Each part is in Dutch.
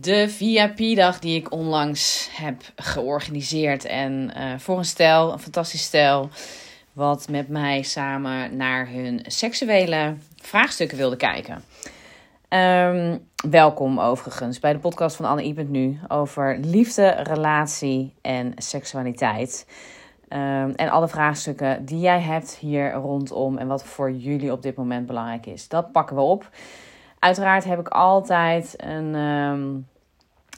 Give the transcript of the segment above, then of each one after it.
de VIP-dag die ik onlangs heb georganiseerd. En uh, voor een stel, een fantastisch stel, wat met mij samen naar hun seksuele vraagstukken wilde kijken. Um, welkom overigens bij de podcast van Anne nu over liefde, relatie en seksualiteit. Um, en alle vraagstukken die jij hebt hier rondom en wat voor jullie op dit moment belangrijk is. Dat pakken we op. Uiteraard heb ik altijd een um,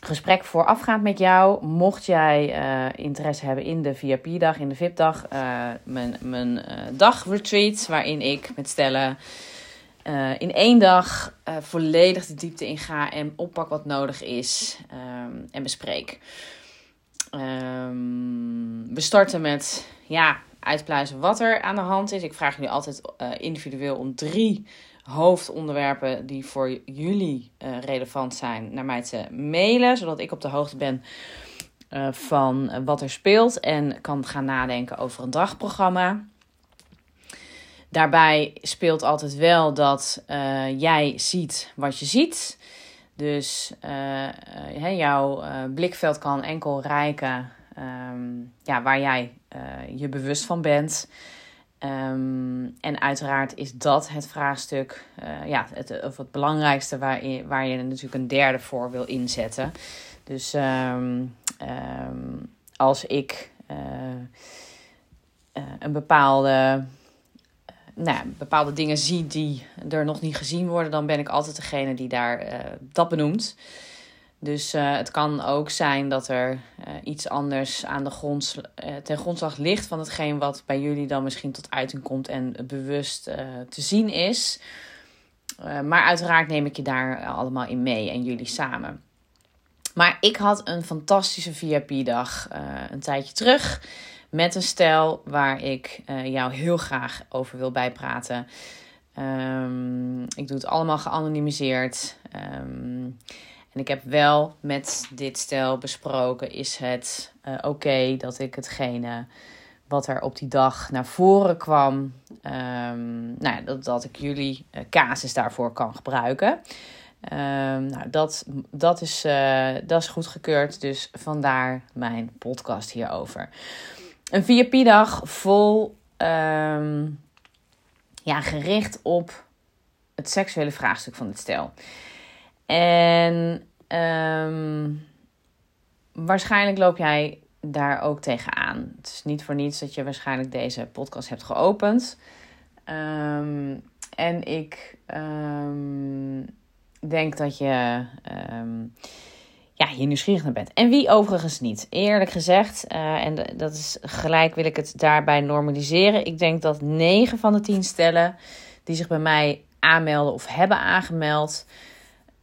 gesprek voorafgaand met jou. Mocht jij uh, interesse hebben in de VIP-dag, in de VIP-dag, uh, mijn, mijn uh, dagretreat, waarin ik met stellen in één dag volledig de diepte inga en oppak wat nodig is um, en bespreek. Um, we starten met ja, uitpluizen wat er aan de hand is. Ik vraag jullie altijd individueel om drie hoofdonderwerpen die voor jullie uh, relevant zijn naar mij te mailen, zodat ik op de hoogte ben uh, van wat er speelt en kan gaan nadenken over een dagprogramma. Daarbij speelt altijd wel dat jij ziet wat je ziet. Dus jouw blikveld kan enkel reiken um, ja, waar jij je bewust van bent. Um, en uiteraard is dat het vraagstuk, uh, ja, het, of het belangrijkste waar je, waar je natuurlijk een derde voor wil inzetten. Dus um, um, als ik uh, uh, een bepaalde, nou, bepaalde dingen zie die er nog niet gezien worden, dan ben ik altijd degene die daar dat benoemt. Dus uh, het kan ook zijn dat er uh, iets anders aan de grond, uh, ten grondslag ligt van hetgeen wat bij jullie dan misschien tot uiting komt en bewust te zien is. maar uiteraard neem ik je daar allemaal in mee en jullie samen. Maar ik had een fantastische VIP-dag een tijdje terug met een stel waar ik jou heel graag over wil bijpraten. Um, ik doe het allemaal geanonimiseerd. Um, en ik heb wel met dit stel besproken: is het uh, oké dat ik hetgene wat er op die dag naar voren kwam, um, nou, dat, dat ik jullie uh, casus daarvoor kan gebruiken. Um, nou, dat, dat, is, uh, dat is goedgekeurd, dus vandaar mijn podcast hierover. Een VIP-dag vol um, ja, gericht op het seksuele vraagstuk van dit stel. En um, waarschijnlijk loop jij daar ook tegenaan. Het is niet voor niets dat je waarschijnlijk deze podcast hebt geopend. Um, en ik um, denk dat je ja, hier nieuwsgierig naar bent. En wie overigens niet. Eerlijk gezegd, uh, en dat is gelijk wil ik het daarbij normaliseren. Ik denk dat 9 van de 10 stellen die zich bij mij aanmelden of hebben aangemeld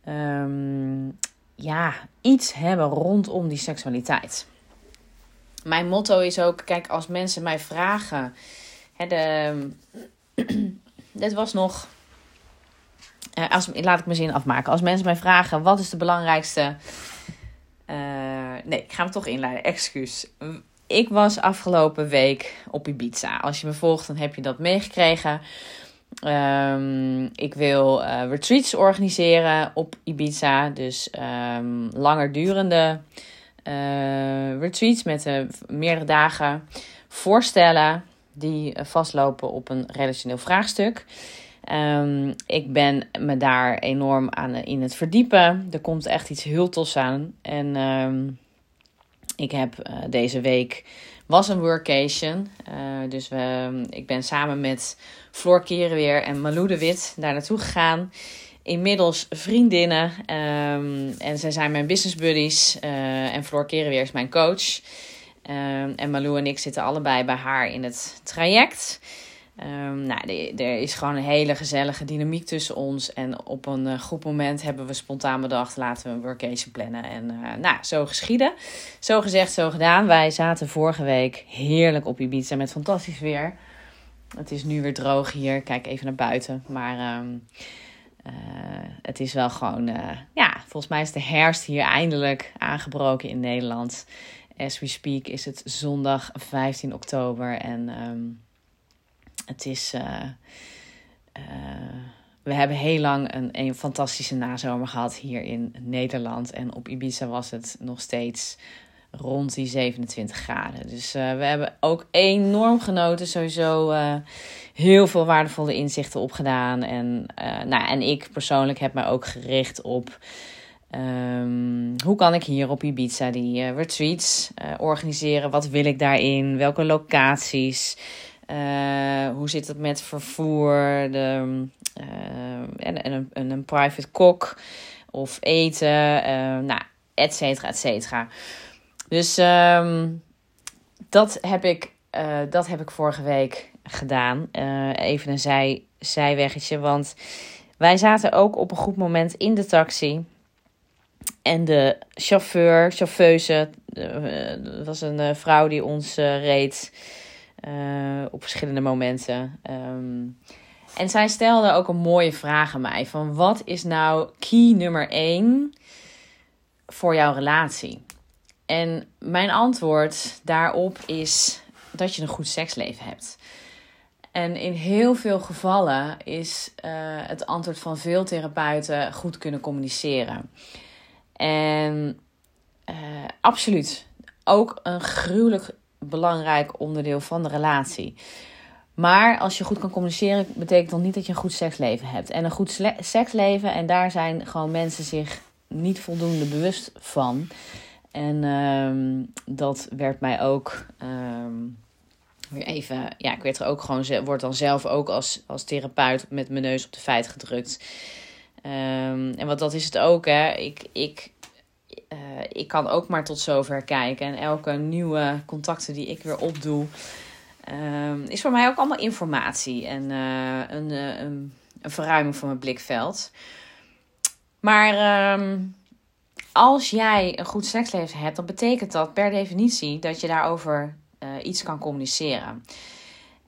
um, ja, iets hebben rondom die seksualiteit. Mijn motto is ook: kijk, als mensen mij vragen. Hè, de, dit was nog. Uh, als, laat ik mijn zin afmaken. Als mensen mij vragen: wat is de belangrijkste. Uh, nee, ik ga hem toch inleiden. Excuus. Ik was afgelopen week op Ibiza. Als je me volgt, dan heb je dat meegekregen. Um, ik wil uh, retreats organiseren op Ibiza. Dus um, langer durende uh, retreats met uh, meerdere dagen. Voorstellen die vastlopen op een relationeel vraagstuk. Um, ik ben me daar enorm aan in het verdiepen. Er komt echt iets heel tofs aan. En ik heb deze week was een workation. Uh, dus we, ik ben samen met Floor Kerenweer en Malou de Wit daar naartoe gegaan. Inmiddels vriendinnen. Um, en zij zijn mijn business buddies. Uh, en Floor Kerenweer is mijn coach. Um, en Malou en ik zitten allebei bij haar in het traject. Um, nou, er is gewoon een hele gezellige dynamiek tussen ons. En op een uh, goed moment hebben we spontaan bedacht: laten we een workation plannen. En uh, nou, zo geschieden. Zo gezegd, zo gedaan. Wij zaten vorige week heerlijk op Ibiza met fantastisch weer. Het is nu weer droog hier. Kijk even naar buiten. Maar um, uh, het is wel gewoon, ja, volgens mij is de herfst hier eindelijk aangebroken in Nederland. As we speak is het zondag 15 oktober. En. Um, het is uh, uh, we hebben heel lang een, een fantastische nazomer gehad hier in Nederland. En op Ibiza was het nog steeds rond die 27 graden. Dus uh, we hebben ook enorm genoten. Sowieso heel veel waardevolle inzichten opgedaan. En, nou, en ik persoonlijk heb mij ook gericht op... Um, hoe kan ik hier op Ibiza die retreats organiseren? Wat wil ik daarin? Welke locaties? Hoe zit het met vervoer? De, en, en, een, en een private kok of eten? nou, et cetera, et cetera. Dus um, dat, heb ik, uh, dat heb ik vorige week gedaan. Uh, even een zij, zijweggetje, want wij zaten ook op een goed moment in de taxi. En de chauffeur, chauffeuse, uh, was een vrouw die ons reed op verschillende momenten. Um, en zij stelde ook een mooie vraag aan mij: van wat is nou key nummer 1 voor jouw relatie? En mijn antwoord daarop is dat je een goed seksleven hebt. En in heel veel gevallen is uh, het antwoord van veel therapeuten goed kunnen communiceren. En uh, absoluut ook een gruwelijk belangrijk onderdeel van de relatie. Maar als je goed kan communiceren, betekent dat niet dat je een goed seksleven hebt. En een goed seksleven, en daar zijn gewoon mensen zich niet voldoende bewust van en um, dat werd mij ook um, even. Ja, ik werd er ook gewoon. Word dan zelf ook als, als therapeut met mijn neus op de feit gedrukt. Um, en wat dat is het ook, hè. Ik, ik, ik kan ook maar tot zover kijken. En elke nieuwe contacten die ik weer opdoe. is voor mij ook allemaal informatie. En een, uh, een, een verruiming van mijn blikveld. Maar. Um, als jij een goed seksleven hebt, dan betekent dat per definitie dat je daarover uh, iets kan communiceren.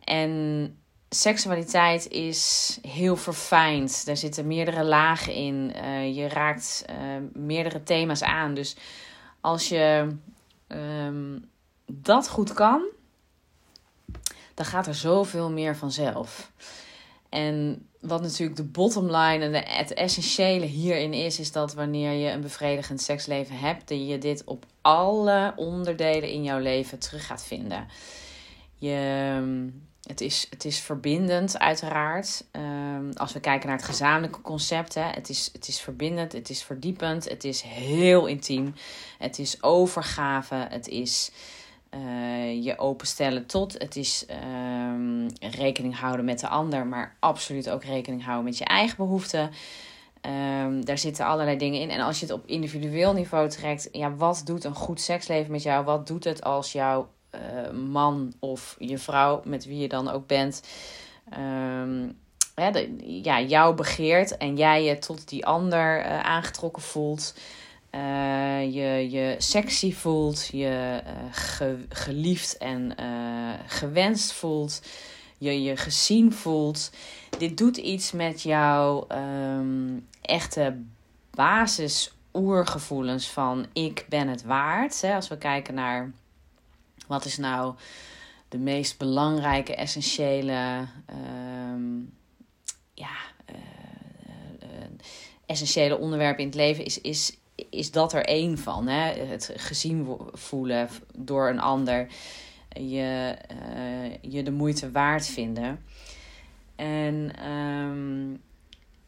En seksualiteit is heel verfijnd. Daar zitten meerdere lagen in. Uh, je raakt uh, meerdere thema's aan. Dus als je um, dat goed kan, dan gaat er zoveel meer vanzelf. En wat natuurlijk de bottom line en de, het essentiële hierin is, is dat wanneer je een bevredigend seksleven hebt, dat je dit op alle onderdelen in jouw leven terug gaat vinden. Je, het, is, het is verbindend, uiteraard. Um, als we kijken naar het gezamenlijke concept, hè, het, is, het is verbindend, het is verdiepend, het is heel intiem, het is overgave, het is uh, je openstellen tot. Het is um, rekening houden met de ander, maar absoluut ook rekening houden met je eigen behoeften. Um, daar zitten allerlei dingen in. En als je het op individueel niveau trekt, ja, wat doet een goed seksleven met jou? Wat doet het als jouw uh, man of je vrouw, met wie je dan ook bent, um, ja, de, ja, jou begeert en jij je tot die ander uh, aangetrokken voelt? Uh, je je sexy voelt, je ge, geliefd en gewenst voelt, je je gezien voelt. Dit doet iets met jouw um, echte basis oergevoelens van ik ben het waard. Hè? Als we kijken naar wat is nou de meest belangrijke, essentiële, um, ja, essentiële onderwerp in het leven is, is is dat er één van. Hè? Het gezien voelen door een ander. Je, uh, je de moeite waard vinden. En, um,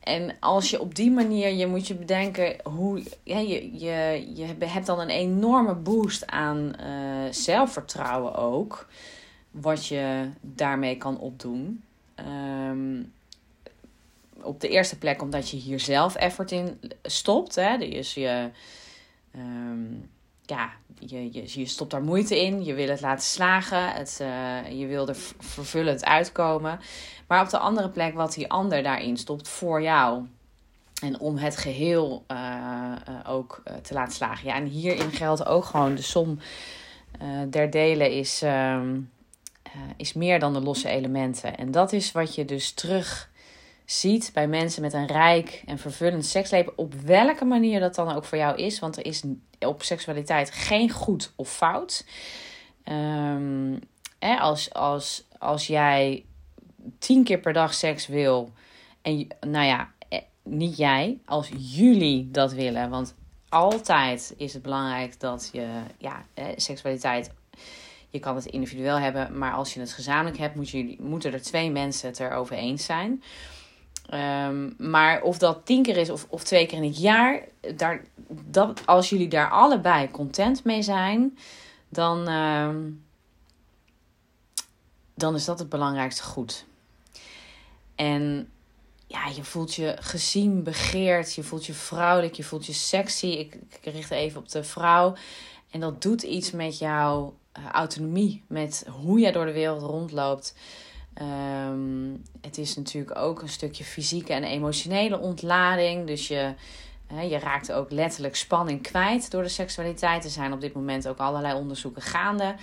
en als je op die manier, je moet je bedenken hoe ja, je, je, je hebt dan een enorme boost aan uh, zelfvertrouwen ook. Wat je daarmee kan opdoen. Um, op de eerste plek omdat je hier zelf effort in stopt. Hè? Dus je, um, ja, je, je, je stopt daar moeite in. Je wil het laten slagen. Het, uh, je wil er vervullend uitkomen. Maar op de andere plek wat die ander daarin stopt voor jou. En om het geheel uh, uh, ook te laten slagen. Ja, en hierin geldt ook gewoon de som der delen is, ehm, is meer dan de losse elementen. En dat is wat je dus terug ziet bij mensen met een rijk en vervullend seksleven, op welke manier dat dan ook voor jou is. Want er is op seksualiteit geen goed of fout. Um, hè, als, als, als jij tien keer per dag seks wil En nou ja, niet jij, als jullie dat willen. Want altijd is het belangrijk dat je ja, seksualiteit. Je kan het individueel hebben, maar als je het gezamenlijk hebt, moet je, moeten er twee mensen het erover eens zijn. Ehm, maar of dat tien keer is of, of twee keer in het jaar, daar, dat, als jullie daar allebei content mee zijn, dan, ehm, dan is dat het belangrijkste goed. En ja, je voelt je gezien, begeerd, je voelt je vrouwelijk, je voelt je sexy. Ik, richt even op de vrouw. En dat doet iets met jouw uh, autonomie, met hoe jij door de wereld rondloopt. Um, het is natuurlijk ook een stukje fysieke en emotionele ontlading. Dus je, je raakt ook letterlijk spanning kwijt door de seksualiteit. Er zijn op dit moment ook allerlei onderzoeken gaande.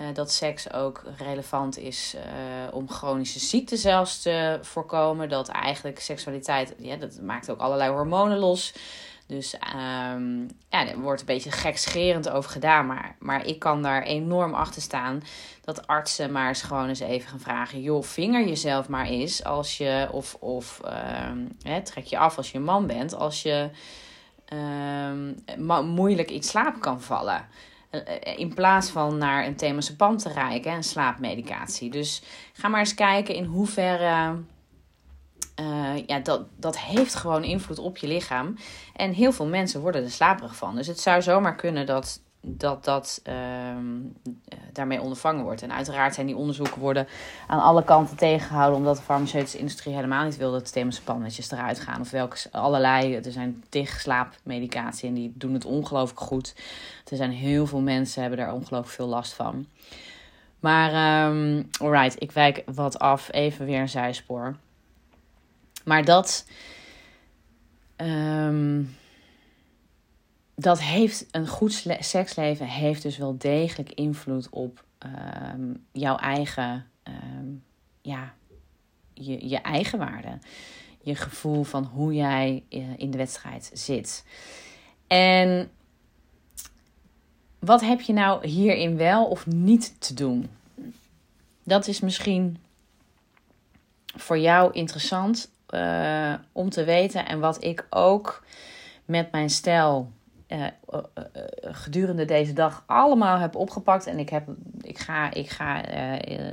Uh, dat seks ook relevant is uh, om chronische ziekten zelfs te voorkomen. Dat eigenlijk seksualiteit, ja, dat maakt ook allerlei hormonen los. Dus um, ja, er wordt een beetje gekscherend over gedaan. Maar, maar ik kan daar enorm achter staan. Dat artsen maar eens gewoon eens even gaan vragen. Joh, vinger jezelf maar eens. Als je, of of um, hè, trek je af als je een man bent. Als je um, moeilijk in slaap kan vallen. Eh, in plaats van naar een themazepam te reiken, een slaapmedicatie. Dus ga maar eens kijken in hoeverre uh, ja, dat, dat heeft gewoon invloed op je lichaam. En heel veel mensen worden er slaperig van. Dus het zou zomaar kunnen dat dat, dat uh, daarmee ondervangen wordt. En uiteraard zijn die onderzoeken worden aan alle kanten tegengehouden... omdat de farmaceutische industrie helemaal niet wil dat themazepammetjes eruit gaan. Of welke allerlei, er zijn tig slaapmedicatie en die doen het ongelooflijk goed. Er zijn heel veel mensen hebben daar ongelooflijk veel last van. Maar, um, alright, ik wijk wat af. Even weer een zijspoor. Maar dat. Um, dat heeft een goed seksleven heeft dus wel degelijk invloed op um, jouw eigen, um, ja, je, je eigen waarde. Je gevoel van hoe jij eh, in de wedstrijd zit. En wat heb je nou hierin wel of niet te doen? Dat is misschien voor jou interessant uh, om te weten. En wat ik ook met mijn stijl uh, gedurende deze dag allemaal heb opgepakt. En ik, heb, ik ga, ik ga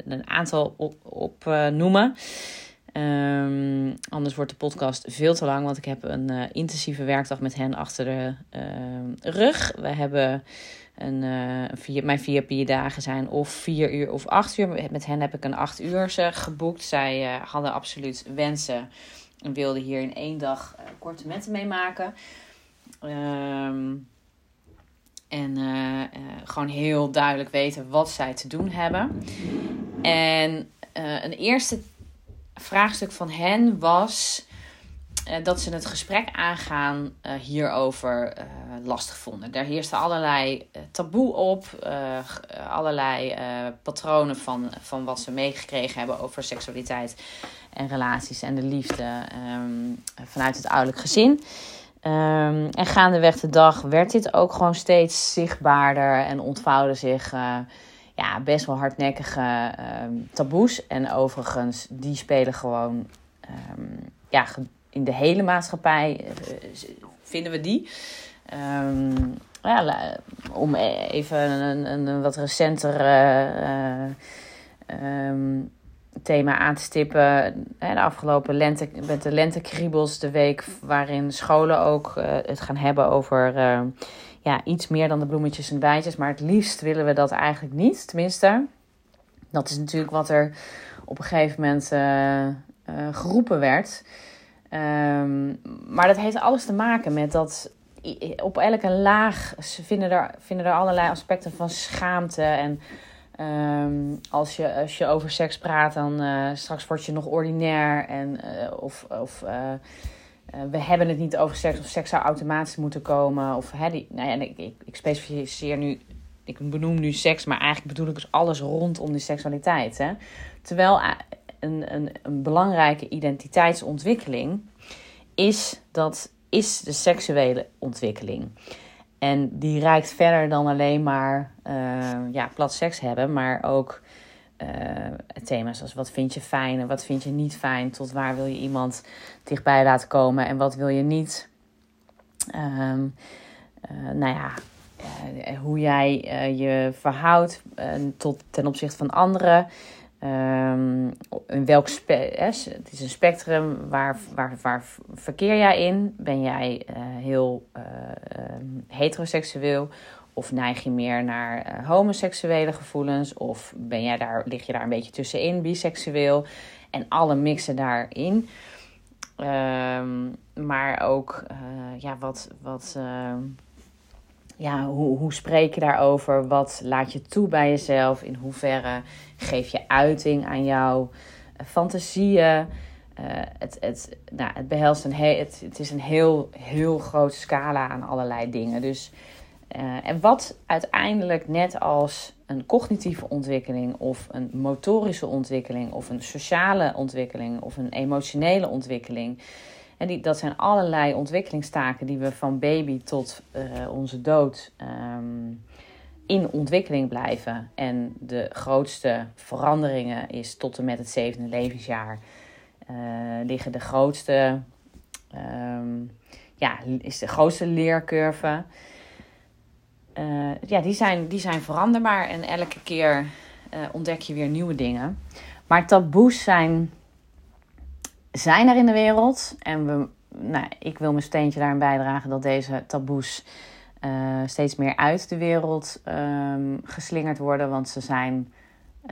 een aantal op, op. Um, anders wordt de podcast veel te lang, want ik heb een intensieve werkdag met hen achter de rug. We hebben een, vier, mijn vier dagen zijn of vier uur of acht uur. Met hen heb ik een acht uur geboekt. Zij hadden absoluut wensen en wilden hier in één dag korte metten mee maken. Um, en uh, uh, gewoon heel duidelijk weten wat zij te doen hebben. En uh, een eerste vraagstuk van hen was dat ze het gesprek aangaan hierover lastig vonden. Daar heerste allerlei taboe op, allerlei patronen van, van wat ze meegekregen hebben over seksualiteit en relaties en de liefde um, vanuit het ouderlijk gezin. Um, en gaandeweg de dag werd dit ook gewoon steeds zichtbaarder en ontvouwde zich uh, ja, best wel hardnekkige um, taboes. En overigens, die spelen gewoon um, ja, in de hele maatschappij, uh, vinden we die. ja, om even een, een, wat recenter uh, thema aan te stippen. De afgelopen lente, met de lentekriebels, de week waarin scholen ook uh, het gaan hebben over uh, ja, iets meer dan de bloemetjes en bijtjes. Maar het liefst willen we dat eigenlijk niet. Tenminste, dat is natuurlijk wat er op een gegeven moment uh, geroepen werd. Um, maar dat heeft alles te maken met dat op elke laag vinden er, vinden er allerlei aspecten van schaamte en Um, als, je, als je over seks praat, dan uh, straks word je nog ordinair. En, uh, of of uh, we hebben het niet over seks, of seks zou automatisch moeten komen. Of, hè, die, nou ja, ik, ik, ik specificeer nu, ik benoem nu seks, maar eigenlijk bedoel ik dus alles rondom die seksualiteit. Hè? Terwijl een, een, een belangrijke identiteitsontwikkeling is, dat, is de seksuele ontwikkeling. En die reikt verder dan alleen maar uh, ja, plat seks hebben, maar ook thema's als wat vind je fijn en wat vind je niet fijn, tot waar wil je iemand dichtbij laten komen en wat wil je niet. Um, nou ja, hoe jij je verhoudt tot, ten opzichte van anderen. Um, in welk het is een spectrum, waar, waar, waar verkeer jij in? Ben jij uh, heel uh, heteroseksueel of neig je meer naar uh, homoseksuele gevoelens? Of ben jij daar, lig je daar een beetje tussenin, biseksueel? En alle mixen daarin. Um, maar ook, ja, wat, wat ja, hoe, hoe spreek je daarover? Wat laat je toe bij jezelf? In hoeverre geef je uiting aan jouw uh, fantasieën? Uh, het, het, nou, het behelst een heel, het, het is een heel, heel grote scala aan allerlei dingen. Dus, uh, en wat uiteindelijk net als een cognitieve ontwikkeling of een motorische ontwikkeling of een sociale ontwikkeling of een emotionele ontwikkeling en die, dat zijn allerlei ontwikkelingstaken die we van baby tot uh, onze dood um, in ontwikkeling blijven. En de grootste veranderingen is tot en met het zevende levensjaar uh, liggen de grootste, um, ja, is de grootste leercurve. Uh, ja, die zijn, die zijn veranderbaar en elke keer ontdek je weer nieuwe dingen. Maar taboes zijn zijn er in de wereld. En we, nou, ik wil mijn steentje daarin bijdragen dat deze taboes uh, steeds meer uit de wereld um, geslingerd worden. Want ze zijn,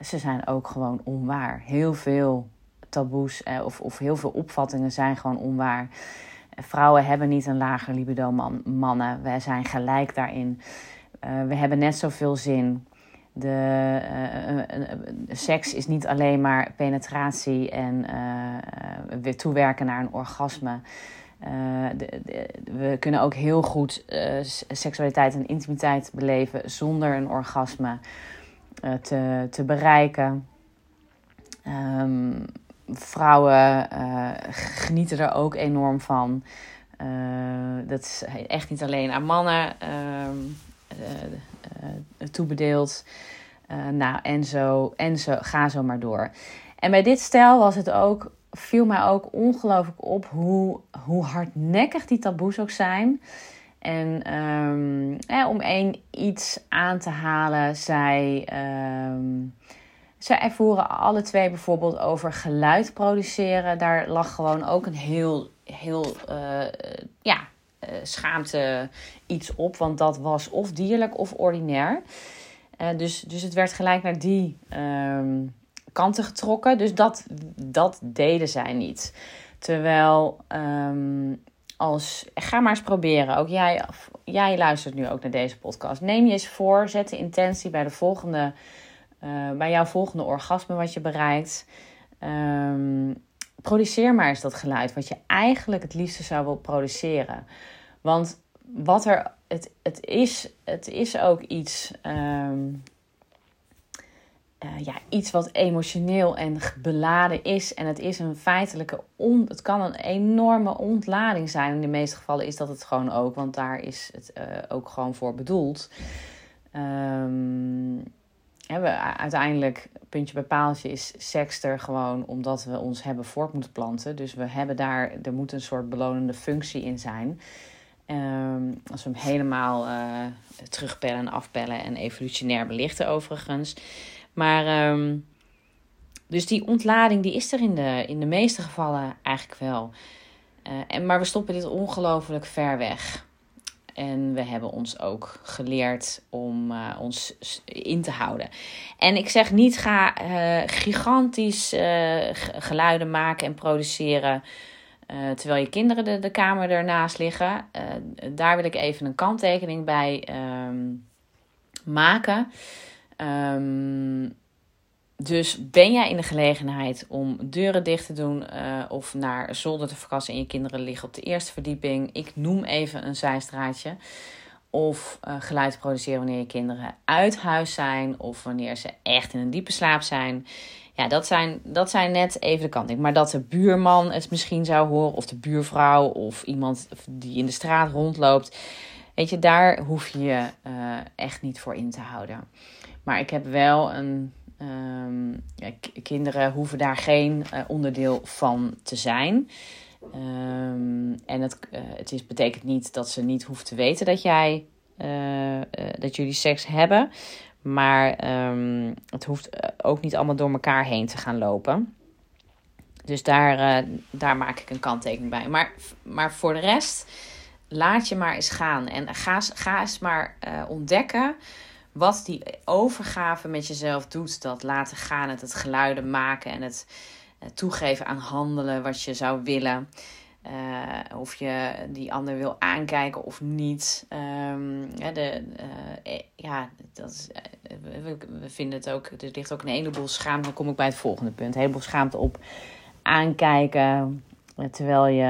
ze zijn ook gewoon onwaar. Heel veel taboes uh, of, of heel veel opvattingen zijn gewoon onwaar. Vrouwen hebben niet een lager libido man, mannen. Wij zijn gelijk daarin. Uh, we hebben net zoveel zin. De, uh, seks is niet alleen maar penetratie en weer toewerken naar een orgasme. De, we kunnen ook heel goed seksualiteit en intimiteit beleven zonder een orgasme te, te bereiken. Um, vrouwen genieten er ook enorm van. dat is echt niet alleen aan mannen. Ehm, uh, toebedeeld. Uh, nou, en zo, en zo, ga zo maar door. En bij dit stel was het ook, viel mij ook ongelooflijk op hoe, hoe hardnekkig die taboes ook zijn. En um, eh, om één iets aan te halen, zij, um, zij ervoeren alle twee bijvoorbeeld over geluid produceren. Daar lag gewoon ook een heel, heel uh, ja, schaamte iets op, want dat was of dierlijk of ordinair. Uh, dus, dus het werd gelijk naar die um, kanten getrokken. Dus dat, dat deden zij niet. Terwijl um, als. Ga maar eens proberen. Ook jij, jij luistert nu ook naar deze podcast. Neem je eens voor. Zet de intentie bij de volgende. Uh, bij jouw volgende orgasme wat je bereikt. Um, produceer maar eens dat geluid wat je eigenlijk het liefste zou willen produceren. Want wat er, het, het, is, het is ook iets, um, uh, ja, iets wat emotioneel en beladen is. En het is een feitelijke, on, het kan een enorme ontlading zijn. In de meeste gevallen is dat het gewoon ook, want daar is het uh, ook gewoon voor bedoeld. Um, we, uiteindelijk, puntje bij paaltje, is seks er gewoon omdat we ons hebben voort moeten planten. Dus we hebben daar, er moet een soort belonende functie in zijn. Um, als we hem helemaal uh, terugpellen en afpellen en evolutionair belichten overigens. Maar um, dus die ontlading die is er in de, in de meeste gevallen eigenlijk wel. Uh, en, maar we stoppen dit ongelooflijk ver weg. En we hebben ons ook geleerd om uh, ons in te houden. En ik zeg niet ga gigantisch geluiden maken en produceren uh, terwijl je kinderen de, de kamer ernaast liggen. Uh, daar wil ik even een kanttekening bij um, maken. Um, dus ben jij in de gelegenheid om deuren dicht te doen uh, of naar zolder te verkassen en je kinderen liggen op de eerste verdieping? Ik noem even een zijstraatje. Of geluid produceren wanneer je kinderen uit huis zijn of wanneer ze echt in een diepe slaap zijn. Ja, dat zijn, dat zijn net even de kanting. Maar dat de buurman het misschien zou horen, of de buurvrouw, of iemand die in de straat rondloopt. Weet je, daar hoef je je uh, echt niet voor in te houden. Maar ik heb wel een, Ehm, ja, kinderen hoeven daar geen onderdeel van te zijn. Ehm, en het, het is, betekent niet dat ze niet hoeft te weten dat jij dat jullie seks hebben. Maar ehm, het hoeft ook niet allemaal door elkaar heen te gaan lopen. Dus daar, daar maak ik een kanttekening bij. Maar, maar voor de rest laat je maar eens gaan. En ga, ga eens maar uh, ontdekken wat die overgave met jezelf doet. Dat laten gaan, het, het geluiden maken en het toegeven aan handelen wat je zou willen. Uh, of je die ander wil aankijken of niet. Ja, de, ja, dat is, we, vinden het ook. Er ligt ook een heleboel schaamte. Dan kom ik bij het volgende punt. Een heleboel schaamte op aankijken Terwijl je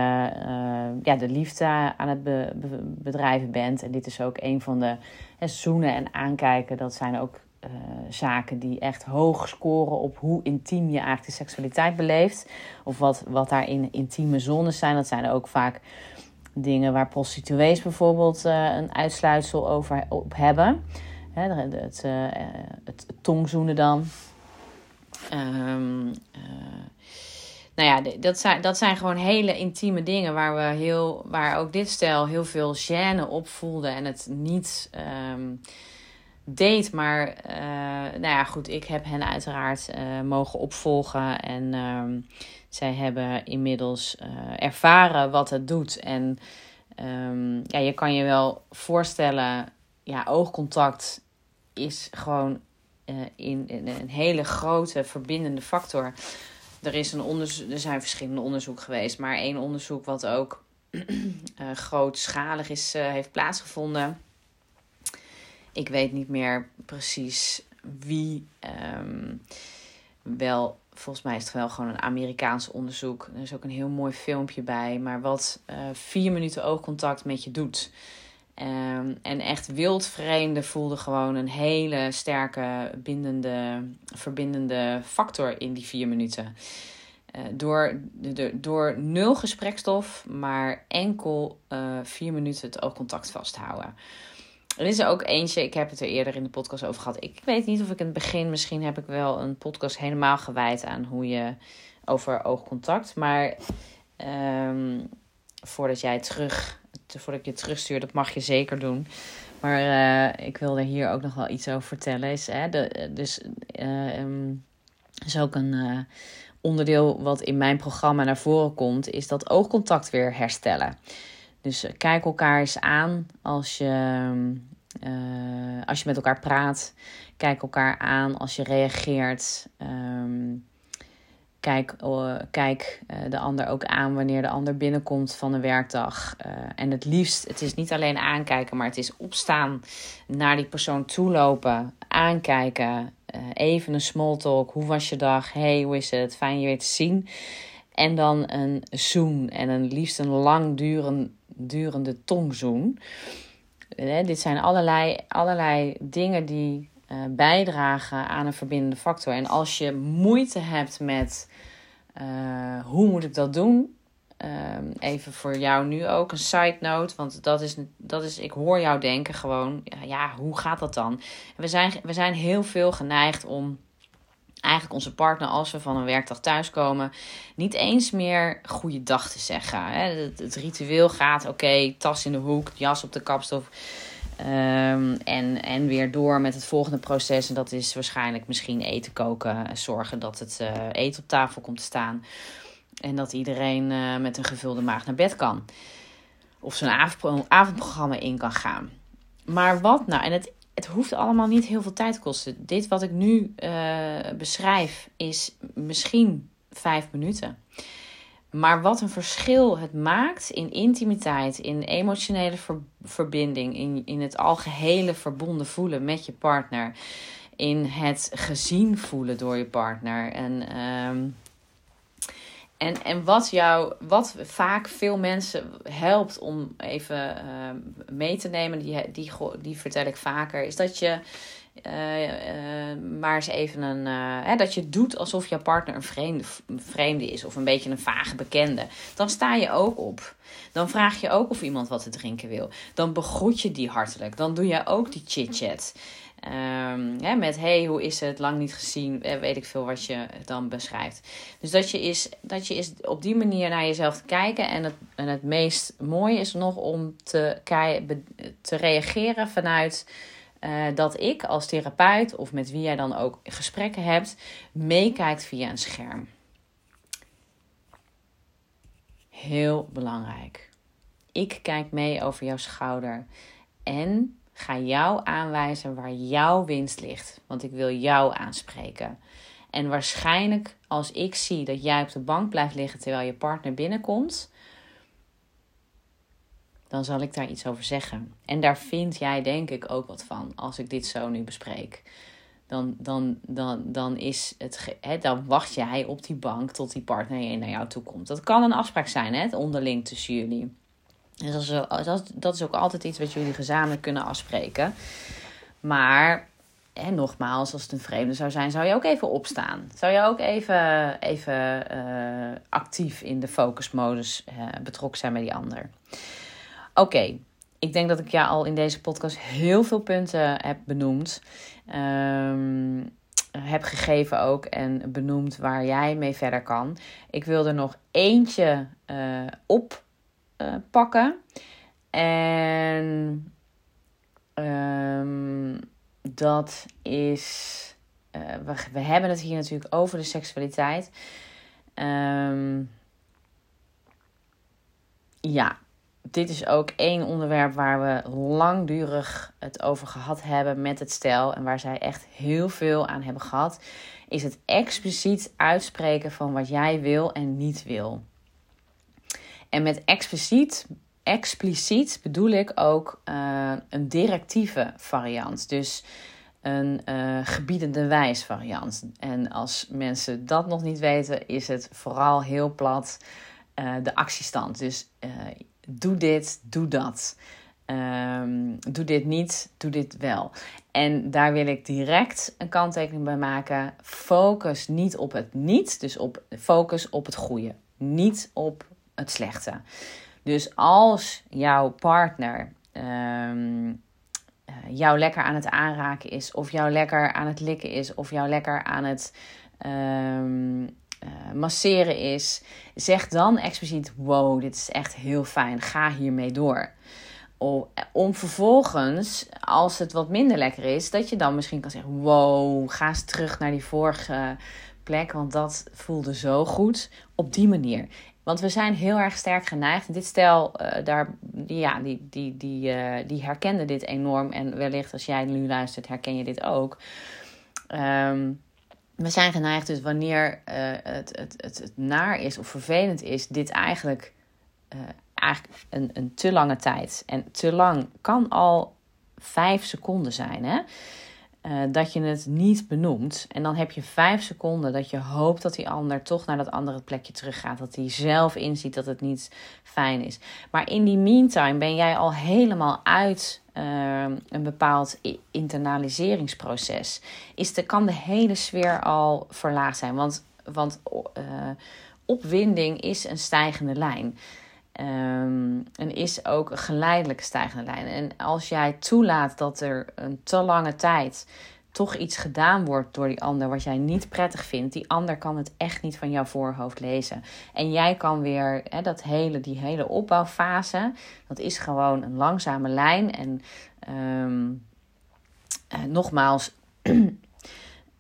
ja, de liefde aan het be bedrijven bent. En dit is ook een van de hè, zoenen en aankijken. Dat zijn ook uh, zaken die echt hoog scoren op hoe intiem je eigenlijk de seksualiteit beleeft. Of wat, wat daar in intieme zones zijn. Dat zijn ook vaak dingen waar prostituees bijvoorbeeld uh, een uitsluitsel over op hebben. Hè, het, het, het, tongzoenen dan. Um, nou ja, dat zijn, dat zijn gewoon hele intieme dingen waar we heel, waar ook dit stel heel veel gêne op voelde en het niet um, deed. Maar uh, nou ja, goed, ik heb hen uiteraard uh, mogen opvolgen en um, zij hebben inmiddels uh, ervaren wat het doet. En um, ja, je kan je wel voorstellen, ja, oogcontact is gewoon in, in een hele grote verbindende factor er, is een er zijn verschillende onderzoeken geweest, maar één onderzoek wat ook grootschalig is, heeft plaatsgevonden. Ik weet niet meer precies wie. Um, wel, volgens mij is het wel gewoon een Amerikaans onderzoek. Er is ook een heel mooi filmpje bij. Maar wat uh, vier minuten oogcontact met je doet. Um, en echt wildvreemde voelde gewoon een hele sterke bindende, verbindende factor in die vier minuten. Uh, door, de, door nul gesprekstof, maar enkel uh, vier minuten het oogcontact vasthouden. Er is er ook eentje, ik heb het er eerder in de podcast over gehad. Ik weet niet of ik in het begin, misschien heb ik wel een podcast helemaal gewijd aan hoe je over oogcontact. Maar um, voordat jij terug voordat ik je terugstuur, dat mag je zeker doen. Maar uh, ik wilde hier ook nog wel iets over vertellen. Is, hè, dus uh, um, is ook een uh, onderdeel wat in mijn programma naar voren komt, is dat oogcontact weer herstellen. Dus kijk elkaar eens aan als je, als je met elkaar praat. Kijk elkaar aan als je reageert. Um, Kijk, uh, kijk de ander ook aan wanneer de ander binnenkomt van een werkdag. En het liefst, het is niet alleen aankijken, maar het is opstaan, naar die persoon toelopen, aankijken, even een small talk. Hoe was je dag? Hey, hoe is het? Fijn je weer te zien. En dan een zoen en een liefst een lang durende tongzoen. dit zijn allerlei, allerlei dingen die uh, bijdragen aan een verbindende factor. En als je moeite hebt met uh, hoe moet ik dat doen? Um, even voor jou nu ook een side note. Want dat is, dat is, ik hoor jou denken gewoon, ja, ja hoe gaat dat dan? We zijn, we zijn heel veel geneigd om eigenlijk onze partner, als we van een werkdag thuiskomen, niet eens meer goede dag te zeggen. Het, het ritueel gaat, oké, tas in de hoek, jas op de kapstof. Um, en, en weer door met het volgende proces. En dat is waarschijnlijk misschien eten koken. Zorgen dat het uh, eten op tafel komt te staan. En dat iedereen uh, met een gevulde maag naar bed kan. Of zijn avond, avondprogramma in kan gaan. Maar wat nou? En het, het hoeft allemaal niet heel veel tijd te kosten. Dit wat ik nu uh, beschrijf is misschien vijf minuten. Maar wat een verschil het maakt in intimiteit, in emotionele verbinding, in, in het algehele verbonden voelen met je partner, in het gezien voelen door je partner. En, um, en, en wat jou, wat vaak veel mensen helpt om even uh, mee te nemen, die, die, die vertel ik vaker, is dat je uh, uh, maar eens even een. Uh, hè, dat je doet alsof jouw partner een vreemde, vreemde is of een beetje een vage bekende. Dan sta je ook op. Dan vraag je ook of iemand wat te drinken wil. Dan begroet je die hartelijk. Dan doe je ook die chit-chat. Um, met hey, hoe is het? Lang niet gezien, eh, weet ik veel wat je dan beschrijft. Dus dat je is, dat je is op die manier naar jezelf te kijken. En het, en het meest mooie is nog om te, te reageren vanuit uh, dat ik als therapeut of met wie jij dan ook gesprekken hebt, meekijkt via een scherm. Heel belangrijk. Ik kijk mee over jouw schouder en ga jou aanwijzen waar jouw winst ligt. Want ik wil jou aanspreken. En waarschijnlijk als ik zie dat jij op de bank blijft liggen terwijl je partner binnenkomt, dan zal ik daar iets over zeggen. En daar vind jij denk ik ook wat van als ik dit zo nu bespreek. Dan, dan, dan, dan, is het, hè, dan wacht jij op die bank tot die partner naar jou toe komt. Dat kan een afspraak zijn, hè, onderling tussen jullie. Dus dat is, dat is ook altijd iets wat jullie gezamenlijk kunnen afspreken. Maar en nogmaals, als het een vreemde zou zijn, zou je ook even opstaan. Zou je ook even, even uh, actief in de focusmodus uh, betrokken zijn bij die ander. Oké, ik denk dat ik ja al in deze podcast heel veel punten heb benoemd. Um, heb gegeven ook en benoemd waar jij mee verder kan. Ik wil er nog eentje uh, op uh, pakken. En um, dat is. Uh, we, we, hebben het hier natuurlijk over de seksualiteit. Um, ja, dit is ook één onderwerp waar we langdurig het over gehad hebben met het stel. En waar zij echt heel veel aan hebben gehad. Is het expliciet uitspreken van wat jij wil en niet wil. En met expliciet, expliciet bedoel ik ook uh, een directieve variant. Dus een uh, gebiedende wijs variant. En als mensen dat nog niet weten, is het vooral heel plat uh, de actiestand. Dus doe dit, doe dat. Um, doe dit niet, doe dit wel. En daar wil ik direct een kanttekening bij maken. Focus niet op het niet, dus op focus op het goede. Niet op het slechte. Dus als jouw partner um, jou lekker aan het aanraken is, of jou lekker aan het likken is, of jou lekker aan het um, uh, masseren is, zeg dan expliciet: Wow, dit is echt heel fijn, ga hiermee door. Om vervolgens, als het wat minder lekker is, dat je dan misschien kan zeggen: Wow, ga eens terug naar die vorige plek, want dat voelde zo goed. Op die manier. Want we zijn heel erg sterk geneigd. En dit stel, uh, daar, ja, die, die, die, uh, die herkende dit enorm. En wellicht als jij nu luistert, herken je dit ook. Um, we zijn geneigd dus wanneer uh, het, het, het, het, naar is of vervelend is, dit eigenlijk, eigenlijk een, een te lange tijd. En te lang kan al vijf seconden zijn. Hè? Uh, dat je het niet benoemt. En dan heb je vijf seconden dat je hoopt dat die ander toch naar dat andere plekje teruggaat. Dat hij zelf inziet dat het niet fijn is. Maar in die meantime ben jij al helemaal uit uh, een bepaald internaliseringsproces. Is de, kan de hele sfeer al verlaagd zijn. Want, want uh, opwinding is een stijgende lijn. Um, en is ook een geleidelijk stijgende lijn. En als jij toelaat dat er een te lange tijd toch iets gedaan wordt door die ander wat jij niet prettig vindt, die ander kan het echt niet van jouw voorhoofd lezen. En jij kan weer dat hele, die hele opbouwfase, dat is gewoon een langzame lijn. En um, uh, nogmaals. Um,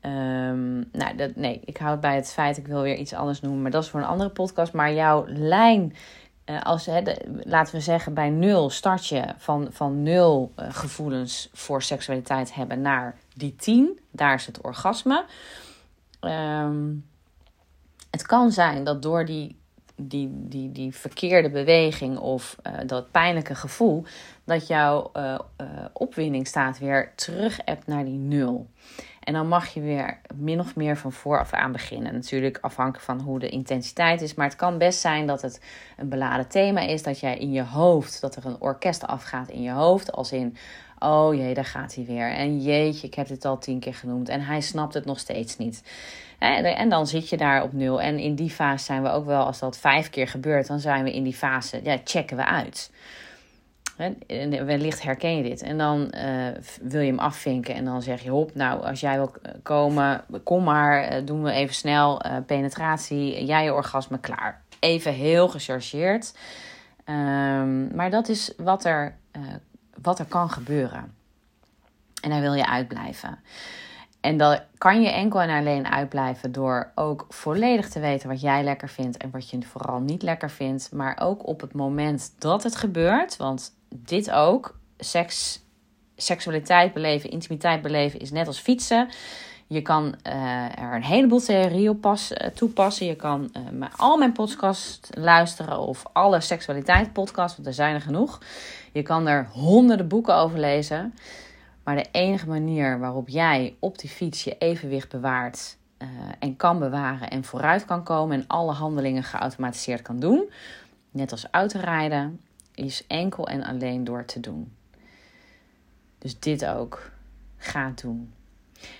nou, dat, nee, ik houd bij het feit, ik wil weer iets anders noemen, maar dat is voor een andere podcast. Maar jouw lijn als, hè, laten we zeggen, bij nul start je van, van nul uh, gevoelens voor seksualiteit hebben naar die tien. Daar is het orgasme. Um, het kan zijn dat door die, die, die, die verkeerde beweging of uh, dat pijnlijke gevoel, dat jouw opwinding staat weer terug hebt naar die nul. En dan mag je weer min of meer van vooraf aan beginnen. Natuurlijk afhankelijk van hoe de intensiteit is. Maar het kan best zijn dat het een beladen thema is. Dat jij in je hoofd, dat er een orkest afgaat in je hoofd. Als in, oh jee, daar gaat hij weer. En jeetje, ik heb dit al tien keer genoemd. En hij snapt het nog steeds niet. En dan zit je daar op nul. En in die fase zijn we ook wel, als dat vijf keer gebeurt, dan zijn we in die fase, ja, checken we uit. Wellicht herken je dit. En dan uh, wil je hem afvinken en dan zeg je: Hop, nou, als jij wil komen, kom maar, doen we even snel penetratie, jij je orgasme klaar. Even heel gechargeerd. Um, maar dat is wat er, wat er kan gebeuren. En daar wil je uitblijven. En dan kan je enkel en alleen uitblijven door ook volledig te weten wat jij lekker vindt en wat je vooral niet lekker vindt. Maar ook op het moment dat het gebeurt, want dit ook, seks, seksualiteit beleven, intimiteit beleven is net als fietsen. Je kan uh, er een heleboel theorieën op uh, toepassen. Je kan uh, al mijn podcasts luisteren of alle seksualiteit podcasts, want er zijn er genoeg. Je kan er honderden boeken over lezen. Maar de enige manier waarop jij op die fiets je evenwicht bewaart en kan bewaren en vooruit kan komen en alle handelingen geautomatiseerd kan doen, net als autorijden, is enkel en alleen door te doen. Dus dit ook. Ga doen.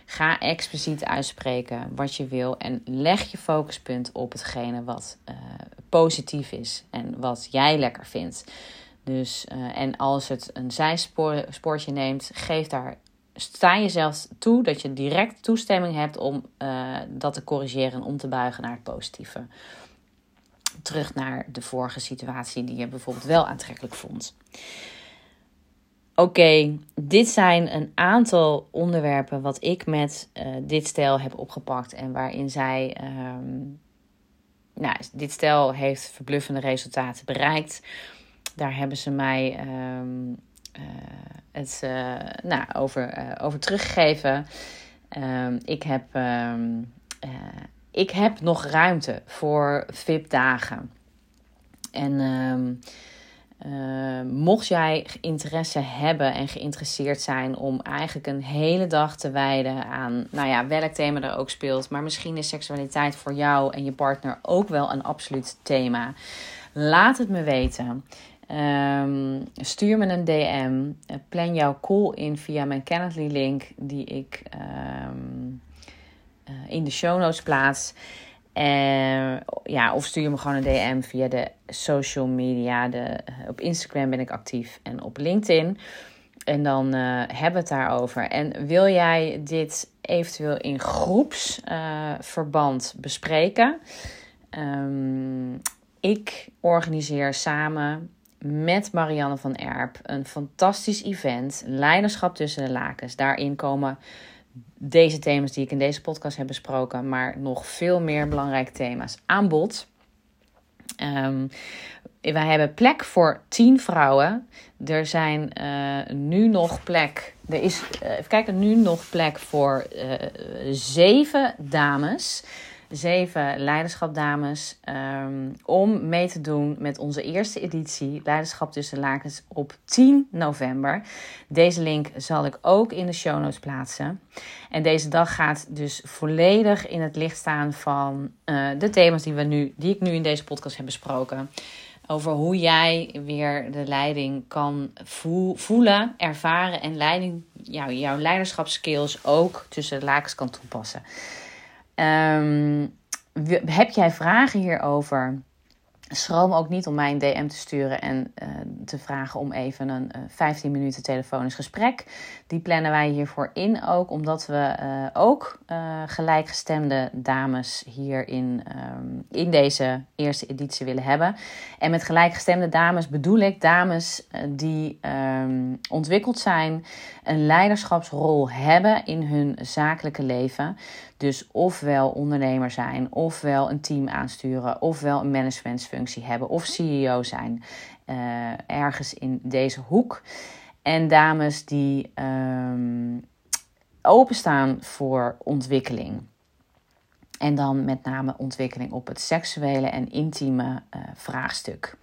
Ga expliciet uitspreken wat je wil en leg je focuspunt op hetgene wat uh, positief is en wat jij lekker vindt. Dus, uh, en als het een zijspoortje neemt, geef daar, sta jezelf toe dat je direct toestemming hebt om uh, dat te corrigeren en om te buigen naar het positieve. Terug naar de vorige situatie die je bijvoorbeeld wel aantrekkelijk vond. Oké, dit zijn een aantal onderwerpen wat ik met uh, dit stel heb opgepakt en waarin zij, um, nou, dit stel heeft verbluffende resultaten bereikt. Daar hebben ze mij um, uh, het uh, nou, over, over teruggegeven. Um, ik, heb, ik heb nog ruimte voor VIP-dagen. En mocht jij interesse hebben en geïnteresseerd zijn om eigenlijk een hele dag te wijden aan, nou ja, welk thema er ook speelt, maar misschien is seksualiteit voor jou en je partner ook wel een absoluut thema. Laat het me weten. Um, stuur me een DM. Eh, plan jouw call in via mijn Calendly link die ik uh, in de show notes plaats. Uh, ja, of stuur me gewoon een DM via de social media. De, uh, op Instagram ben ik actief en op LinkedIn. En dan hebben we het daarover. En wil jij dit eventueel in groepsverband bespreken? Um, ik organiseer samen met Marianne van Erp. Een fantastisch event. Leiderschap tussen de lakens. Daarin komen deze thema's die ik in deze podcast heb besproken, maar nog veel meer belangrijke thema's aan bod. Um, wij hebben plek voor 10 vrouwen. Er zijn uh, nu nog plek. Er is, uh, even kijken, nu nog plek voor uh, zeven dames zeven leiderschapdames um, om mee te doen met onze eerste editie Leiderschap tussen lakens op 10 november. Deze link zal ik ook in de show notes plaatsen. En deze dag gaat dus volledig in het licht staan van uh, de thema's die, we nu, die ik nu in deze podcast heb besproken. Over hoe jij weer de leiding kan voelen, ervaren en leiding, jou, jouw leiderschapskills ook tussen de lakens kan toepassen. Um, heb jij vragen hierover? Schroom ook niet om mij een DM te sturen en uh, te vragen om even een uh, eh, 15 minuten telefonisch gesprek. Die plannen wij hiervoor in ook, omdat we uh, ook gelijkgestemde dames hier in, um, in deze eerste editie willen hebben. En met gelijkgestemde dames bedoel ik dames die um, ontwikkeld zijn, een leiderschapsrol hebben in hun zakelijke leven. Dus ofwel ondernemer zijn, ofwel een team aansturen, ofwel een managementsfunctie hebben, of CEO zijn. Uh, ergens in deze hoek. En dames die um, openstaan voor ontwikkeling. En dan met name ontwikkeling op het seksuele en intieme uh, vraagstuk.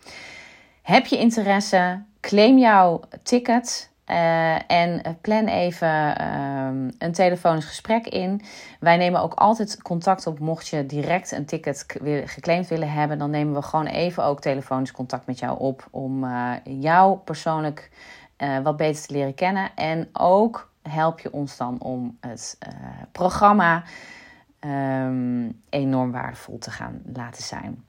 Heb je interesse? Claim jouw ticket. Uh, en plan even um, een telefonisch gesprek in. Wij nemen ook altijd contact op mocht je direct een ticket geclaimd willen hebben. Dan nemen we gewoon even ook telefonisch contact met jou op om uh, jou persoonlijk uh, wat beter te leren kennen. En ook help je ons dan om het programma um, enorm waardevol te gaan laten zijn.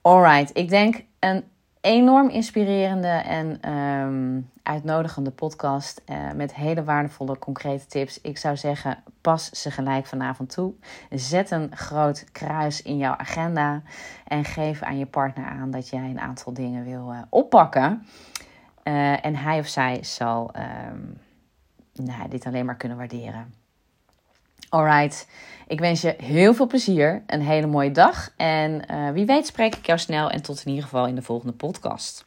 Alright, ik denk een enorm inspirerende en um, uitnodigende podcast uh, met hele waardevolle concrete tips. Ik zou zeggen, pas ze gelijk vanavond toe. Zet een groot kruis in jouw agenda en geef aan je partner aan dat jij een aantal dingen wil uh, oppakken. Uh, en hij of zij zal um, nou, dit alleen maar kunnen waarderen. Alright, ik wens je heel veel plezier, een hele mooie dag en uh, wie weet spreek ik jou snel en tot in ieder geval in de volgende podcast.